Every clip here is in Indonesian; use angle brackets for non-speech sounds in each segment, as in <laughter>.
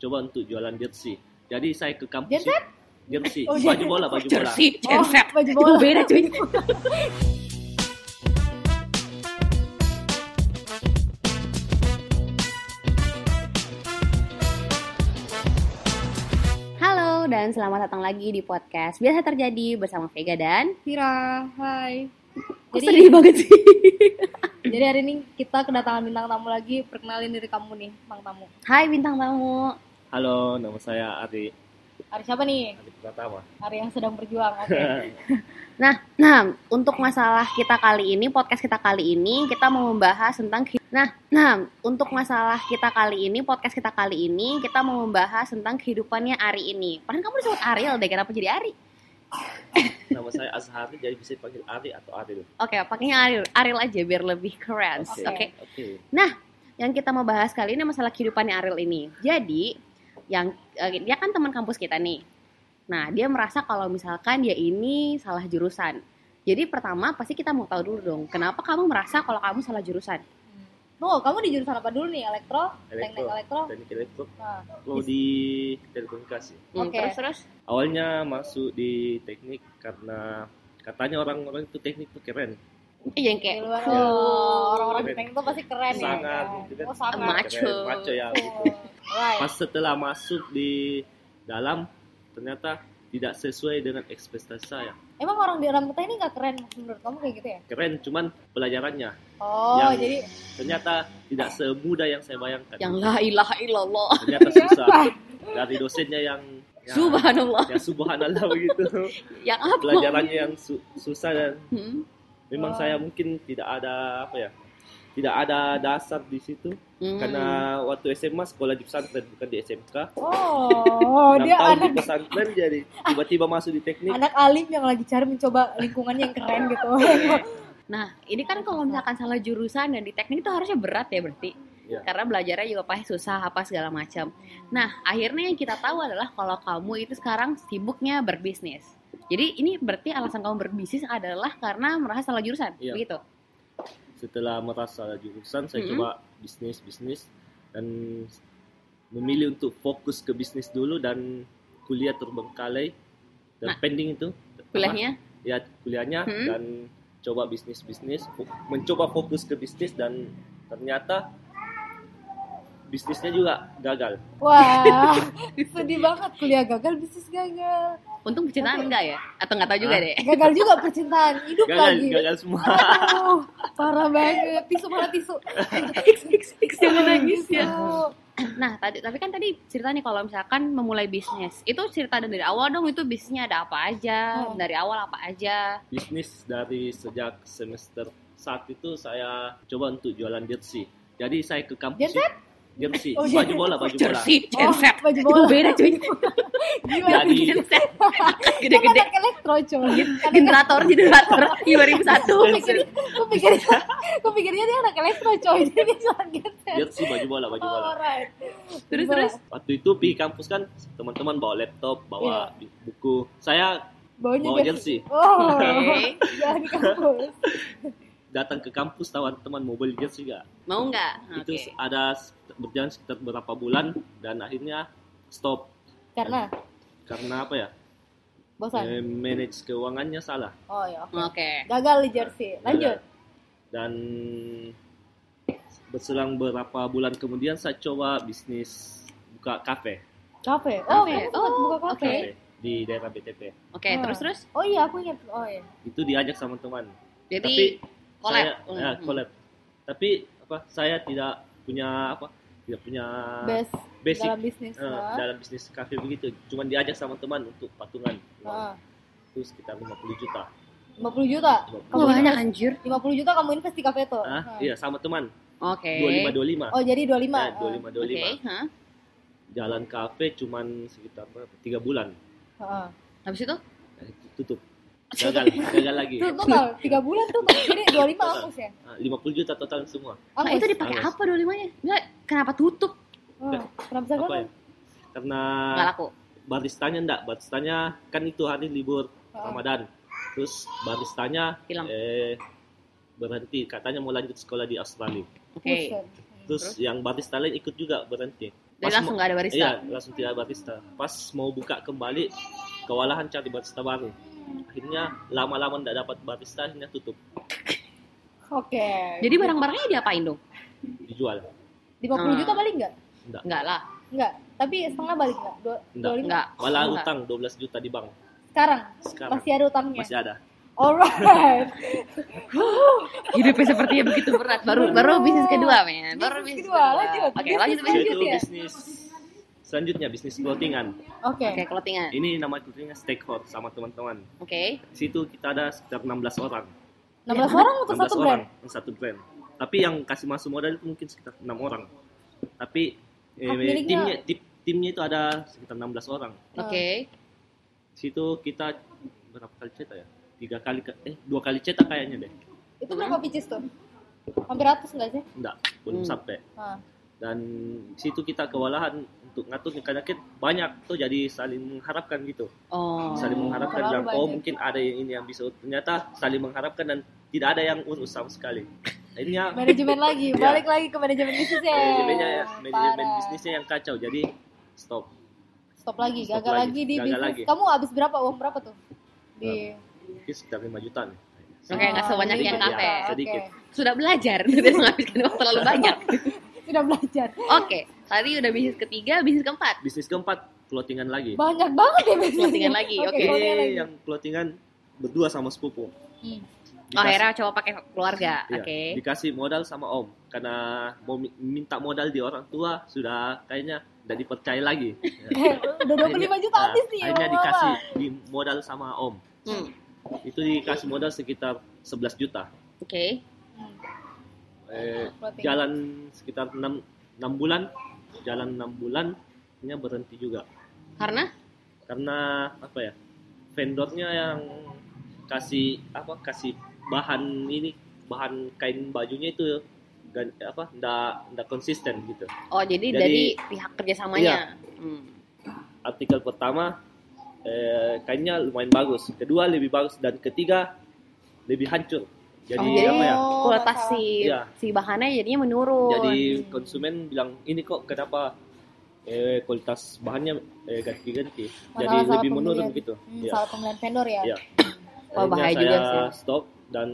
coba untuk jualan jersey. Jadi saya ke kampus Jersey? jersey, Oh, baju jersey. bola, baju bola. Jersey, Oh, genset. baju Itu bola. beda cuy. Halo dan selamat datang lagi di podcast Biasa Terjadi bersama Vega dan Vira, hai. Jadi, sedih banget sih? <laughs> jadi hari ini kita kedatangan bintang tamu lagi. Perkenalin diri kamu nih, bang tamu. Hai bintang tamu Halo, nama saya Ari, Ari siapa nih? Ari Pratama. Ari yang sedang berjuang. Oke. <laughs> Nah, nah, untuk masalah kita kali ini, podcast kita kali ini, kita mau membahas tentang Nah, nah, untuk masalah kita kali ini, podcast kita kali ini, kita mau membahas tentang kehidupannya Ari ini. Padahal kamu disebut Ariel deh, kenapa jadi Ari? Nama saya Azhari, jadi bisa dipanggil Ari atau Aril. Oke, pakainya Ariel, Ariel aja biar lebih keren. Oke. Oke. Oke. Yang kita mau bahas kali ini masalah kehidupannya Ariel ini. Jadi, yang eh, dia kan teman kampus kita nih. Nah, dia merasa kalau misalkan dia ini salah jurusan. Jadi pertama pasti kita mau tahu dulu dong, kenapa kamu merasa kalau kamu salah jurusan? Oh, kamu di jurusan apa dulu nih? Elektro? Teknik Elektro. elektro? Teknik elektro. Nah, Kalau di telekomunikasi. Hmm, Oke. Terus terus? Awalnya masuk di teknik karena katanya orang-orang itu teknik itu keren. Iya, yang di kayak luar oh, orang-orang di Keren. teknik itu pasti keren ya. Sangat, gitu kan. Oh, sangat. Macho. Keren, macho ya. Oh, right. Pas setelah masuk di dalam ternyata tidak sesuai dengan ekspektasi saya. Emang orang di dalam teknik nggak keren menurut kamu kayak gitu ya? Keren, cuman pelajarannya Oh, Yang- jadi ternyata tidak semudah yang saya bayangkan. yang la ilaha illallah. Ternyata susah. Dari dosennya yang ya, Subhanallah. ya subhanallah begitu. <laughs> Yang apa? Pelajarannya yang su- susah dan Hmm. Memang Oh. saya mungkin tidak ada apa ya? Tidak ada dasar di situ Hmm. karena waktu SMA sekolah di pesantren bukan di SMK. Oh, dia tahun di anak pesantren jadi tiba-tiba masuk di teknik. anak alim yang lagi cari mencoba lingkungan yang keren gitu. <laughs> <laughs> Nah, ini kan kalau misalkan salah jurusan dan di teknik itu harusnya berat ya berarti. Iya. Karena belajarnya juga pasti susah apa segala macam. Nah, akhirnya yang kita tahu adalah kalau kamu itu sekarang sibuknya berbisnis. Jadi ini berarti alasan kamu berbisnis adalah karena merasa salah jurusan, Iya. begitu? Setelah merasa jurusan saya Mm-mm. coba bisnis bisnis dan memilih untuk fokus ke bisnis dulu dan kuliah terbengkalai dan Nah. pending itu? Kuliahnya? ya kuliahnya Hmm. dan coba bisnis bisnis mencoba fokus ke bisnis dan ternyata bisnisnya juga gagal Wah, <laughs> sedih banget kuliah gagal, bisnis gagal. Untung percintaan enggak ya? Atau enggak tahu juga Hah? deh. <laughs> Gagal juga percintaan, hidup gagal lagi. gagal semua Aduh, parah banget. Tisu mana tisu? X X X jangan nangis ya. Nah, tadi tapi kan tadi cerita nih kalau misalkan memulai bisnis. Itu cerita dari awal dong itu bisnisnya ada apa aja, Hmm. dari awal apa aja. bisnis dari sejak semester saat itu saya coba untuk jualan jersey jadi saya ke kampus Jersey? Jersey Oh, baju bola baju bola Jersey, Oh, baju Itu bola. beda cuy. Gimana? Jadi Genset. Kan Gede-gede. anak elektro coy. Anak Generator, generator <laughs> 2001. Gue pikir, gue pikirnya dia anak elektro coy. Jadi dia jualan genset. jersey baju bola baju bola right. Terus terus waktu itu pergi kampus kan teman-teman bawa laptop bawa buku saya Bawanya bawa jersey Oh, Oke. jangan di kampus. datang ke kampus tawan teman mau beli jersey gak mau nggak? itu Oke. ada berjalan sekitar beberapa bulan dan akhirnya stop Karena karena apa ya bosan. Eh, manage keuangannya salah Oh ya, oke. Oke. Gagal di jersey. Lanjut. dan berselang beberapa bulan kemudian saya coba bisnis buka kafe Kafe. Oh, Kafe. kamu sempat buka kafe. Oke. kafe di daerah BTP Oke, Ah. terus terus. Oh iya, aku ingat. Oh iya. itu diajak sama teman Jadi tapi collab. saya Hmm, ya, hmm. collab tapi apa saya tidak punya apa tidak punya Best basic dalam bisnis. ah. dalam bisnis kafe begitu cuman diajak sama teman untuk patungan Ah. itu sekitar 50 juta 50 juta. 50 Oh, Kamu banyak anjir. 50 juta kamu invest di kafe tuh. ah, Ah. iya sama teman Oke. 25 25 Oh, jadi 25. Ya, 25 25 Oke, hah? jalan kafe cuman sekitar berapa? tiga bulan. Ah. Habis itu? Nah, itu tutup gagal gagal lagi total 3 bulan tuh. Jadi <laughs> 25 hapus ya? Ah, 50 juta total semua Nah, Hapus. itu dipakai Hangus. apa 25-nya? Enggak, kenapa tutup? Ah, Kenapa bisa apa gagal? ya karena Enggak laku. baristanya enggak baristanya kan itu hari libur Ah. Ramadan terus baristanya Hilang. eh berhenti katanya mau lanjut sekolah di Australia Oke. Buset. terus yang barista lain ikut juga berhenti Pas langsung mau- nggak ada barista. Iya, langsung tidak ada barista. Pas mau buka kembali, kewalahan cari barista baru. Akhirnya lama-lama tidak dapat barista, akhirnya tutup, Oke. Jadi barang-barangnya diapain dong? dijual. 50 Hmm. juta balik nggak? Enggak, Enggak lah. Nggak. Tapi setengah balik nggak? Dua, Enggak. 25? Enggak. malah Enggak. utang 12 juta di bank. Sekarang? Sekarang Masih ada utangnya? masih ada. Alright. <laughs> Hidupnya sepertinya begitu berat. Baru baru bisnis kedua, men. Baru Bisnis bisnis kedua, lanjut. Oke, Bisnis lanjut bisnis ya? bisnis selanjutnya bisnis clothingan. Oke. Oke, clothingan. Ini nama clothingan Stakehold sama teman-teman. Oke. Di situ kita ada sekitar 16 orang. 16 orang untuk 16 satu orang brand? satu brand. Tapi yang kasih masuk modal itu mungkin sekitar 6 orang. Tapi eh, Hak miliknya- timnya tim- timnya itu ada sekitar 16 orang. Oke. Di situ kita berapa kali cetak ya? Tiga kali eh dua kali cetak kayaknya deh. Itu berapa pieces tuh? Hampir ratus nggak sih? Enggak, belum Hmm. sampai. Ah. Dan di situ kita kewalahan untuk ngatur karena kan banyak tuh jadi saling mengharapkan gitu. Oh. saling mengharapkan terlalu bilang oh mungkin ada yang ini yang bisa ternyata saling mengharapkan dan tidak ada yang urus sama sekali akhirnya <laughs> Manajemen <laughs> lagi, Iya. balik lagi ke manajemen bisnisnya. manajemennya manajemen Parah. bisnisnya yang kacau jadi stop Stop lagi, Stop gagal lagi, lagi, di gagal bisnis. lagi. Kamu habis berapa? Uang berapa tuh? Di mungkin sekitar 5 juta nih Oke, nggak sebanyak lima yang kafe. Oke. Sedikit. Sudah belajar, <laughs> tidak menghabiskan waktu terlalu banyak. Sudah belajar. Oke, tadi udah bisnis ketiga, bisnis keempat. bisnis keempat clothingan lagi Banyak banget ya bisnisnya. Clothingan lagi, oke. clothingan lagi. yang clothingan berdua sama sepupu Hmm. Oh, akhirnya coba pakai keluarga. Iya, Oke. dikasih modal sama om karena mau mi- minta modal di orang tua sudah kayaknya udah dipercaya lagi <laughs> Udah 25 juta habis nih. akhirnya dikasih di modal sama om Hmm, itu dikasih modal sekitar 11 juta Oke. Hmm. Eh, Clothing. jalan sekitar 6, 6 bulan. Jalan 6 bulan nya berhenti juga. Karena? Karena apa ya vendornya yang kasih apa kasih bahan ini bahan kain bajunya itu gan- apa ndak ndak konsisten gitu. Oh jadi, Jadi- dari pihak kerjasamanya. Hmm. artikel pertama eh, kainnya lumayan bagus. Kedua lebih bagus. Dan ketiga lebih hancur jadi oh, jadi apa ya kualitas si Iya. si bahannya jadinya menurun. jadi konsumen bilang ini kok kenapa eh, kualitas bahannya eh, ganti-ganti jadi lebih menurun pembelian. gitu Hmm, ya Salah pemilihan vendor ya. Iya. <clears throat> Oh, bahaya saya juga sih. stop dan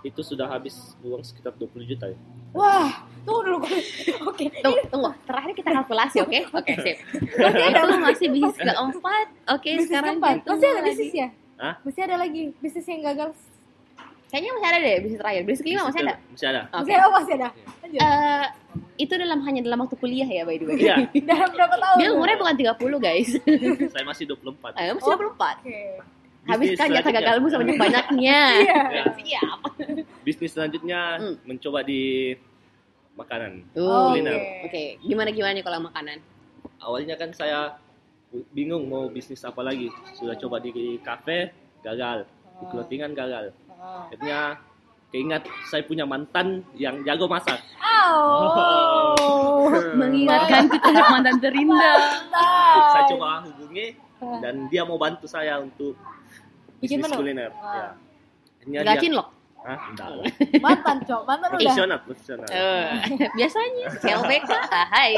itu sudah habis uang sekitar 20 juta ya. Wah, tunggu dulu. <laughs> Oke. Tunggu, tunggu. Terakhir kita kalkulasi, oke? <laughs> Oke, sip. Itu masih bisnis keempat. Oke, Bisnis sekarang keempat. Masih ada lagi. bisnis ya? Hah? Masih ada lagi bisnis yang gagal. Kayaknya masih ada deh bisnis terakhir. Bisnis kelima masih ada. Masih ada. Oke. Masih ada, oh, masih ada. Lanjut. Eh, itu dalam hanya dalam waktu kuliah ya by the way. Iya, <laughs> Dalam berapa tahun? Dia umurnya bukan 30 guys. <laughs> saya masih 24. Eh, masih Oh. 24. Oke. Habis kan jatah selanjutnya. gagalmu sebanyak-banyaknya. <laughs> Iya. Ya, Siap. bisnis selanjutnya Hmm. mencoba di makanan. Oh, Kuliner. Oke, gimana gimana nih kalau makanan? Awalnya kan saya bingung mau bisnis apa lagi. Sudah coba di kafe, gagal. Di Oh. clothingan gagal. Oh. Akhirnya keingat saya punya mantan yang jago masak. Oh. <laughs> Mengingatkan kita mantan terindah. Mantap. Saya coba hubungi dan dia mau bantu saya untuk Bikin menu? kuliner. Ah. Ya. Gacin loh. Hah? Enggak. <laughs> Mantan, Cok. Mantan udah. Profesional, profesional. Eh, <laughs> biasanya CLBK. Ah, Hai.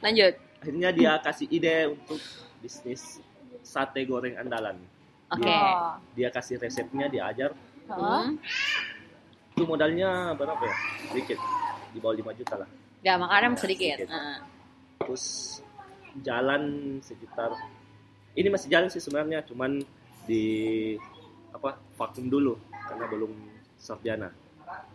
Lanjut. Akhirnya dia kasih ide untuk bisnis sate goreng andalan. Oke. Oh. Dia kasih resepnya, dia ajar. Hmm. Itu modalnya berapa ya? Sedikit. Di bawah 5 juta lah. Ya, makanan sedikit. Sedikit. Ah. Terus jalan sekitar ini masih jalan sih sebenarnya, cuman di apa vakum dulu karena belum sarjana.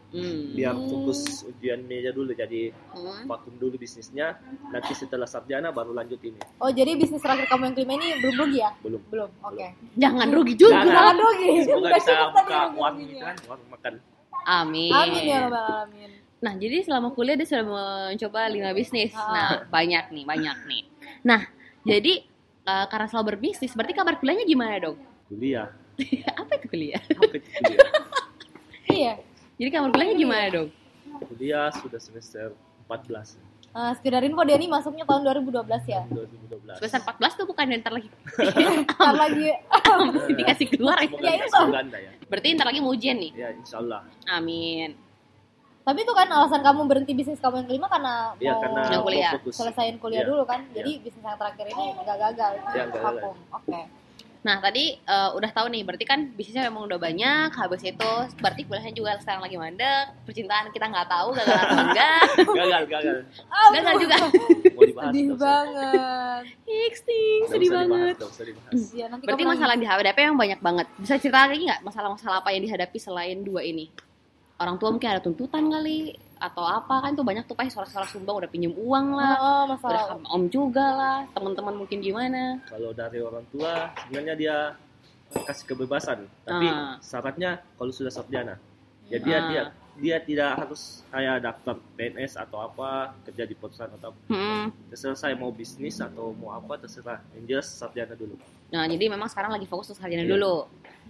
Hmm. Biar fokus ujian meja dulu jadi Hmm. vakum dulu bisnisnya. Nanti setelah sarjana baru lanjut ini. Oh, jadi bisnis terakhir kamu yang kelima ini belum rugi ya? Belum. Belum. Oke. Jangan rugi juga. Jangan. Jangan rugi. Semoga Udah bisa buka warung gitu kan, warung makan. Amin. Amin ya rabbal alamin. Nah, jadi selama kuliah dia sudah mencoba lima bisnis. Ah. Nah, banyak nih, banyak nih. Nah, jadi eh, karena selalu berbisnis, berarti kabar kuliahnya gimana dong? Kuliah. <laughs> Apa itu kuliah? Apa itu kuliah? Iya. Jadi kabar kuliahnya gimana dong? kuliah sudah semester 14 Eh, sekedar info dia nih masuknya tahun 2012 ya. 2012. Semester 14 tuh bukan <laughs> ntar lagi Ntar lagi dikasih keluar. Ya, itu. Ya. Berarti ntar lagi mau ujian nih. Ya insya Allah. Amin. Tapi itu kan alasan kamu berhenti bisnis kamu yang kelima karena Iya mau karena kuliah. fokus. selesaiin kuliah Iya. dulu kan. Jadi bisnis yang terakhir ini nggak gagal. Iya, nggak gagal. Oke. Nah tadi eh, udah tahu nih, berarti kan bisnisnya memang udah banyak. Habis itu, berarti kuliahnya juga sekarang lagi mandek. Percintaan kita nggak tahu gagal atau <laughs> enggak. Gagal, gagal. Gagal juga. Mau dibahas. Sedih banget. Xting, Nggak sedih banget. Iya, nanti Berarti masalah yang dihadapi emang banyak banget. Bisa cerita lagi nggak masalah-masalah apa yang dihadapi selain dua ini? Orang tua mungkin ada tuntutan kali atau apa kan tuh banyak tuh pasti suara-suara sumbang udah pinjem uang lah, Oh, udah masalah sama om juga lah, teman-teman mungkin gimana? Kalau dari orang tua sebenarnya dia kasih kebebasan, tapi Ah. syaratnya kalau sudah sarjana. Ya dia Ah. dia dia tidak harus kayak daftar PNS atau apa kerja di perusahaan atau apa. Hmm. terserah saya mau bisnis atau mau apa terserah. Yang jelas sarjana dulu. Nah jadi memang sekarang lagi fokus ke sarjana Iya. dulu.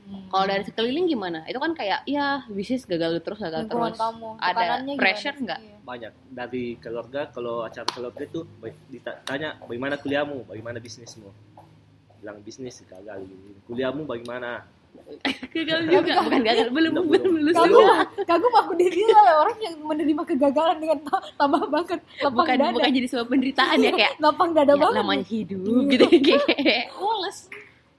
Hmm. Kalau dari sekeliling gimana? Itu kan kayak ya bisnis gagal terus gagal lingkungan terus. kamu, Ada pressure nggak? Iya. Banyak dari keluarga kalau acara keluarga itu ditanya bagaimana kuliahmu, bagaimana bisnismu. Bilang bisnis gagal. Kuliahmu bagaimana? <laughs> Gagal juga, bukan gagal belum Belum, belum lulus Kagum, kagum aku dinilai oleh orang yang menerima kegagalan dengan ta- tambah banget lapang Bukan dada. bukan jadi sebuah penderitaan ya kayak <laughs> lapang dada ya, banget. namanya hidup gitu kayak males.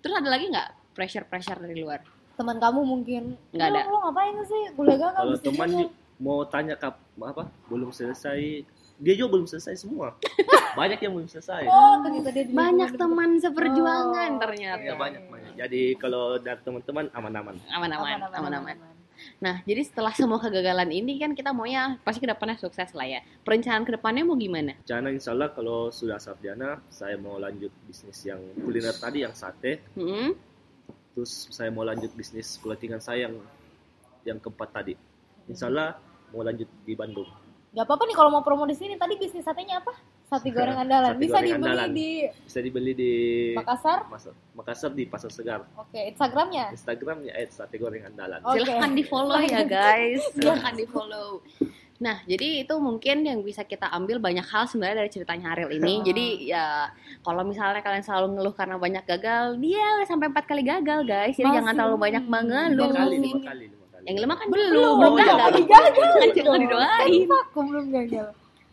Terus ada lagi nggak pressure pressure dari luar? Teman kamu mungkin Nggak "Lu- ada. Lu ngapain sih? Kuliah gagal Kalau teman gagal." ju- mau tanya kap apa belum selesai, dia juga belum selesai semua. <laughs> Banyak yang belum selesai. Oh, ternyata dia di Banyak teman seperjuangan Oh, ternyata. Ya banyak banyak. Jadi kalau dari teman-teman aman-aman. Aman-aman, aman-aman. Nah, jadi setelah semua kegagalan ini kan kita maunya pasti ke depannya sukses lah ya. Perencanaan ke depannya mau gimana? Rencana insya Allah kalau sudah sarjana, saya mau lanjut bisnis yang kuliner tadi yang sate. Hmm? Terus saya mau lanjut bisnis clothingan saya yang yang keempat tadi. Insya Allah mau lanjut di Bandung. Gak apa-apa nih kalau mau promo di sini. Tadi bisnis satenya apa? Sate goreng <laughs> andalan. Sate Bisa goreng dibeli andalan. di Bisa dibeli di Makassar. Makassar di Pasar Segar. Oke, Instagramnya. Instagramnya @sate goreng andalan. Oke. Silahkan di follow ya guys. <laughs> Silahkan di follow. Nah, jadi itu mungkin yang bisa kita ambil banyak hal sebenarnya dari ceritanya Ariel ini. Jadi ya kalau misalnya kalian selalu ngeluh karena banyak gagal, dia sampai empat kali gagal guys. Jadi Masih. jangan terlalu banyak mengeluh. Lima kali, lima kali, lima kali. Yang kelima kan belum, Belum. belum Oh, iya, gagal. belum gagal. Kan jangan didoain. Aku belum gagal.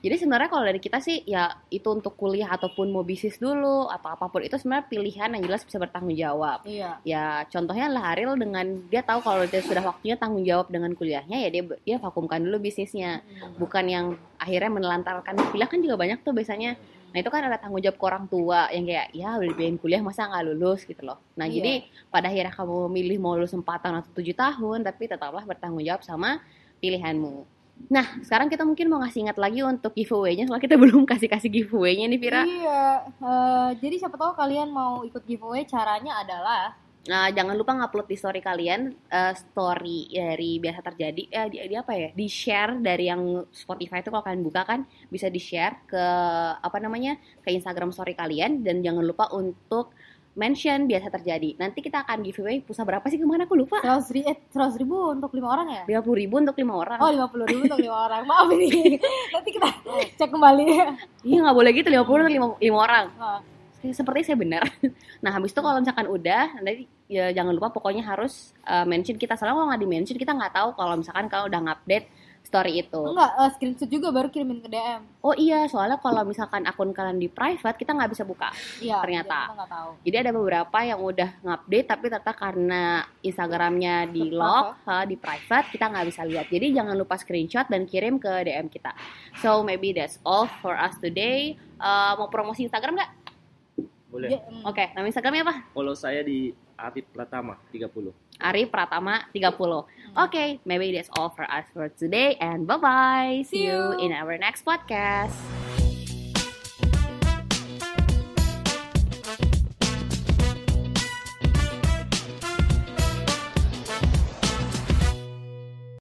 Jadi sebenarnya kalau dari kita sih ya itu untuk kuliah ataupun mau bisnis dulu atau apa pun itu sebenarnya pilihan yang jelas bisa bertanggung jawab. Iya. Ya contohnya lah Ariel dengan dia tahu kalau dia sudah waktunya tanggung jawab dengan kuliahnya ya dia dia vakumkan dulu bisnisnya. Bukan yang akhirnya menelantarkan kuliah kan juga banyak tuh biasanya. Nah itu kan ada tanggung jawab ke orang tua yang kayak ya udah dibiayain kuliah masa nggak lulus gitu loh. Nah Iya. jadi pada akhirnya kamu memilih mau lulus 4 tahun atau 7 tahun tapi tetaplah bertanggung jawab sama pilihanmu. Nah sekarang kita mungkin mau ngasih ingat lagi untuk giveaway-nya soalnya kita <laughs> belum kasih-kasih giveaway-nya nih Vira. Iya. Eh, jadi siapa tahu kalian mau ikut giveaway caranya adalah Nah, jangan lupa ngupload di story kalian eh, story dari biasa terjadi eh di, di apa ya? Di share dari yang Spotify itu kalau kalian buka kan bisa di share ke apa namanya? ke Instagram story kalian dan jangan lupa untuk mention biasa terjadi. Nanti kita akan giveaway pulsa berapa sih ke mana aku lupa. 100 ribu, eh, 100 ribu untuk lima orang ya? 50 ribu untuk lima orang. Oh, 50 ribu untuk lima orang. Maaf ini. <laughs> Nanti kita cek kembali. Iya nggak boleh gitu 50 untuk lima, lima orang. Nah, Seperti saya benar. <laughs> Nah habis itu kalau misalkan udah nanti ya jangan lupa pokoknya harus eh, mention kita. Soalnya kalau nggak di mention kita nggak tahu kalau misalkan kalau udah ngupdate story itu. enggak, eh, screenshot juga baru kirimin ke DM. Oh iya, soalnya kalau misalkan akun kalian di private kita nggak bisa buka. Iya, Ternyata. Kita nggak tahu. Jadi ada beberapa yang udah ngupdate tapi ternyata karena Instagramnya di lock, ha, di private kita nggak bisa lihat. Jadi jangan lupa screenshot dan kirim ke DM kita. So maybe that's all for us today. Eh, mau promosi Instagram nggak? Boleh. Ya, mm. Oke, nama Instagramnya apa? Follow saya di Arif Pratama 30. Ari Pratama 30. Oke, maybe that's all for us for today and bye bye. See you. in our next podcast.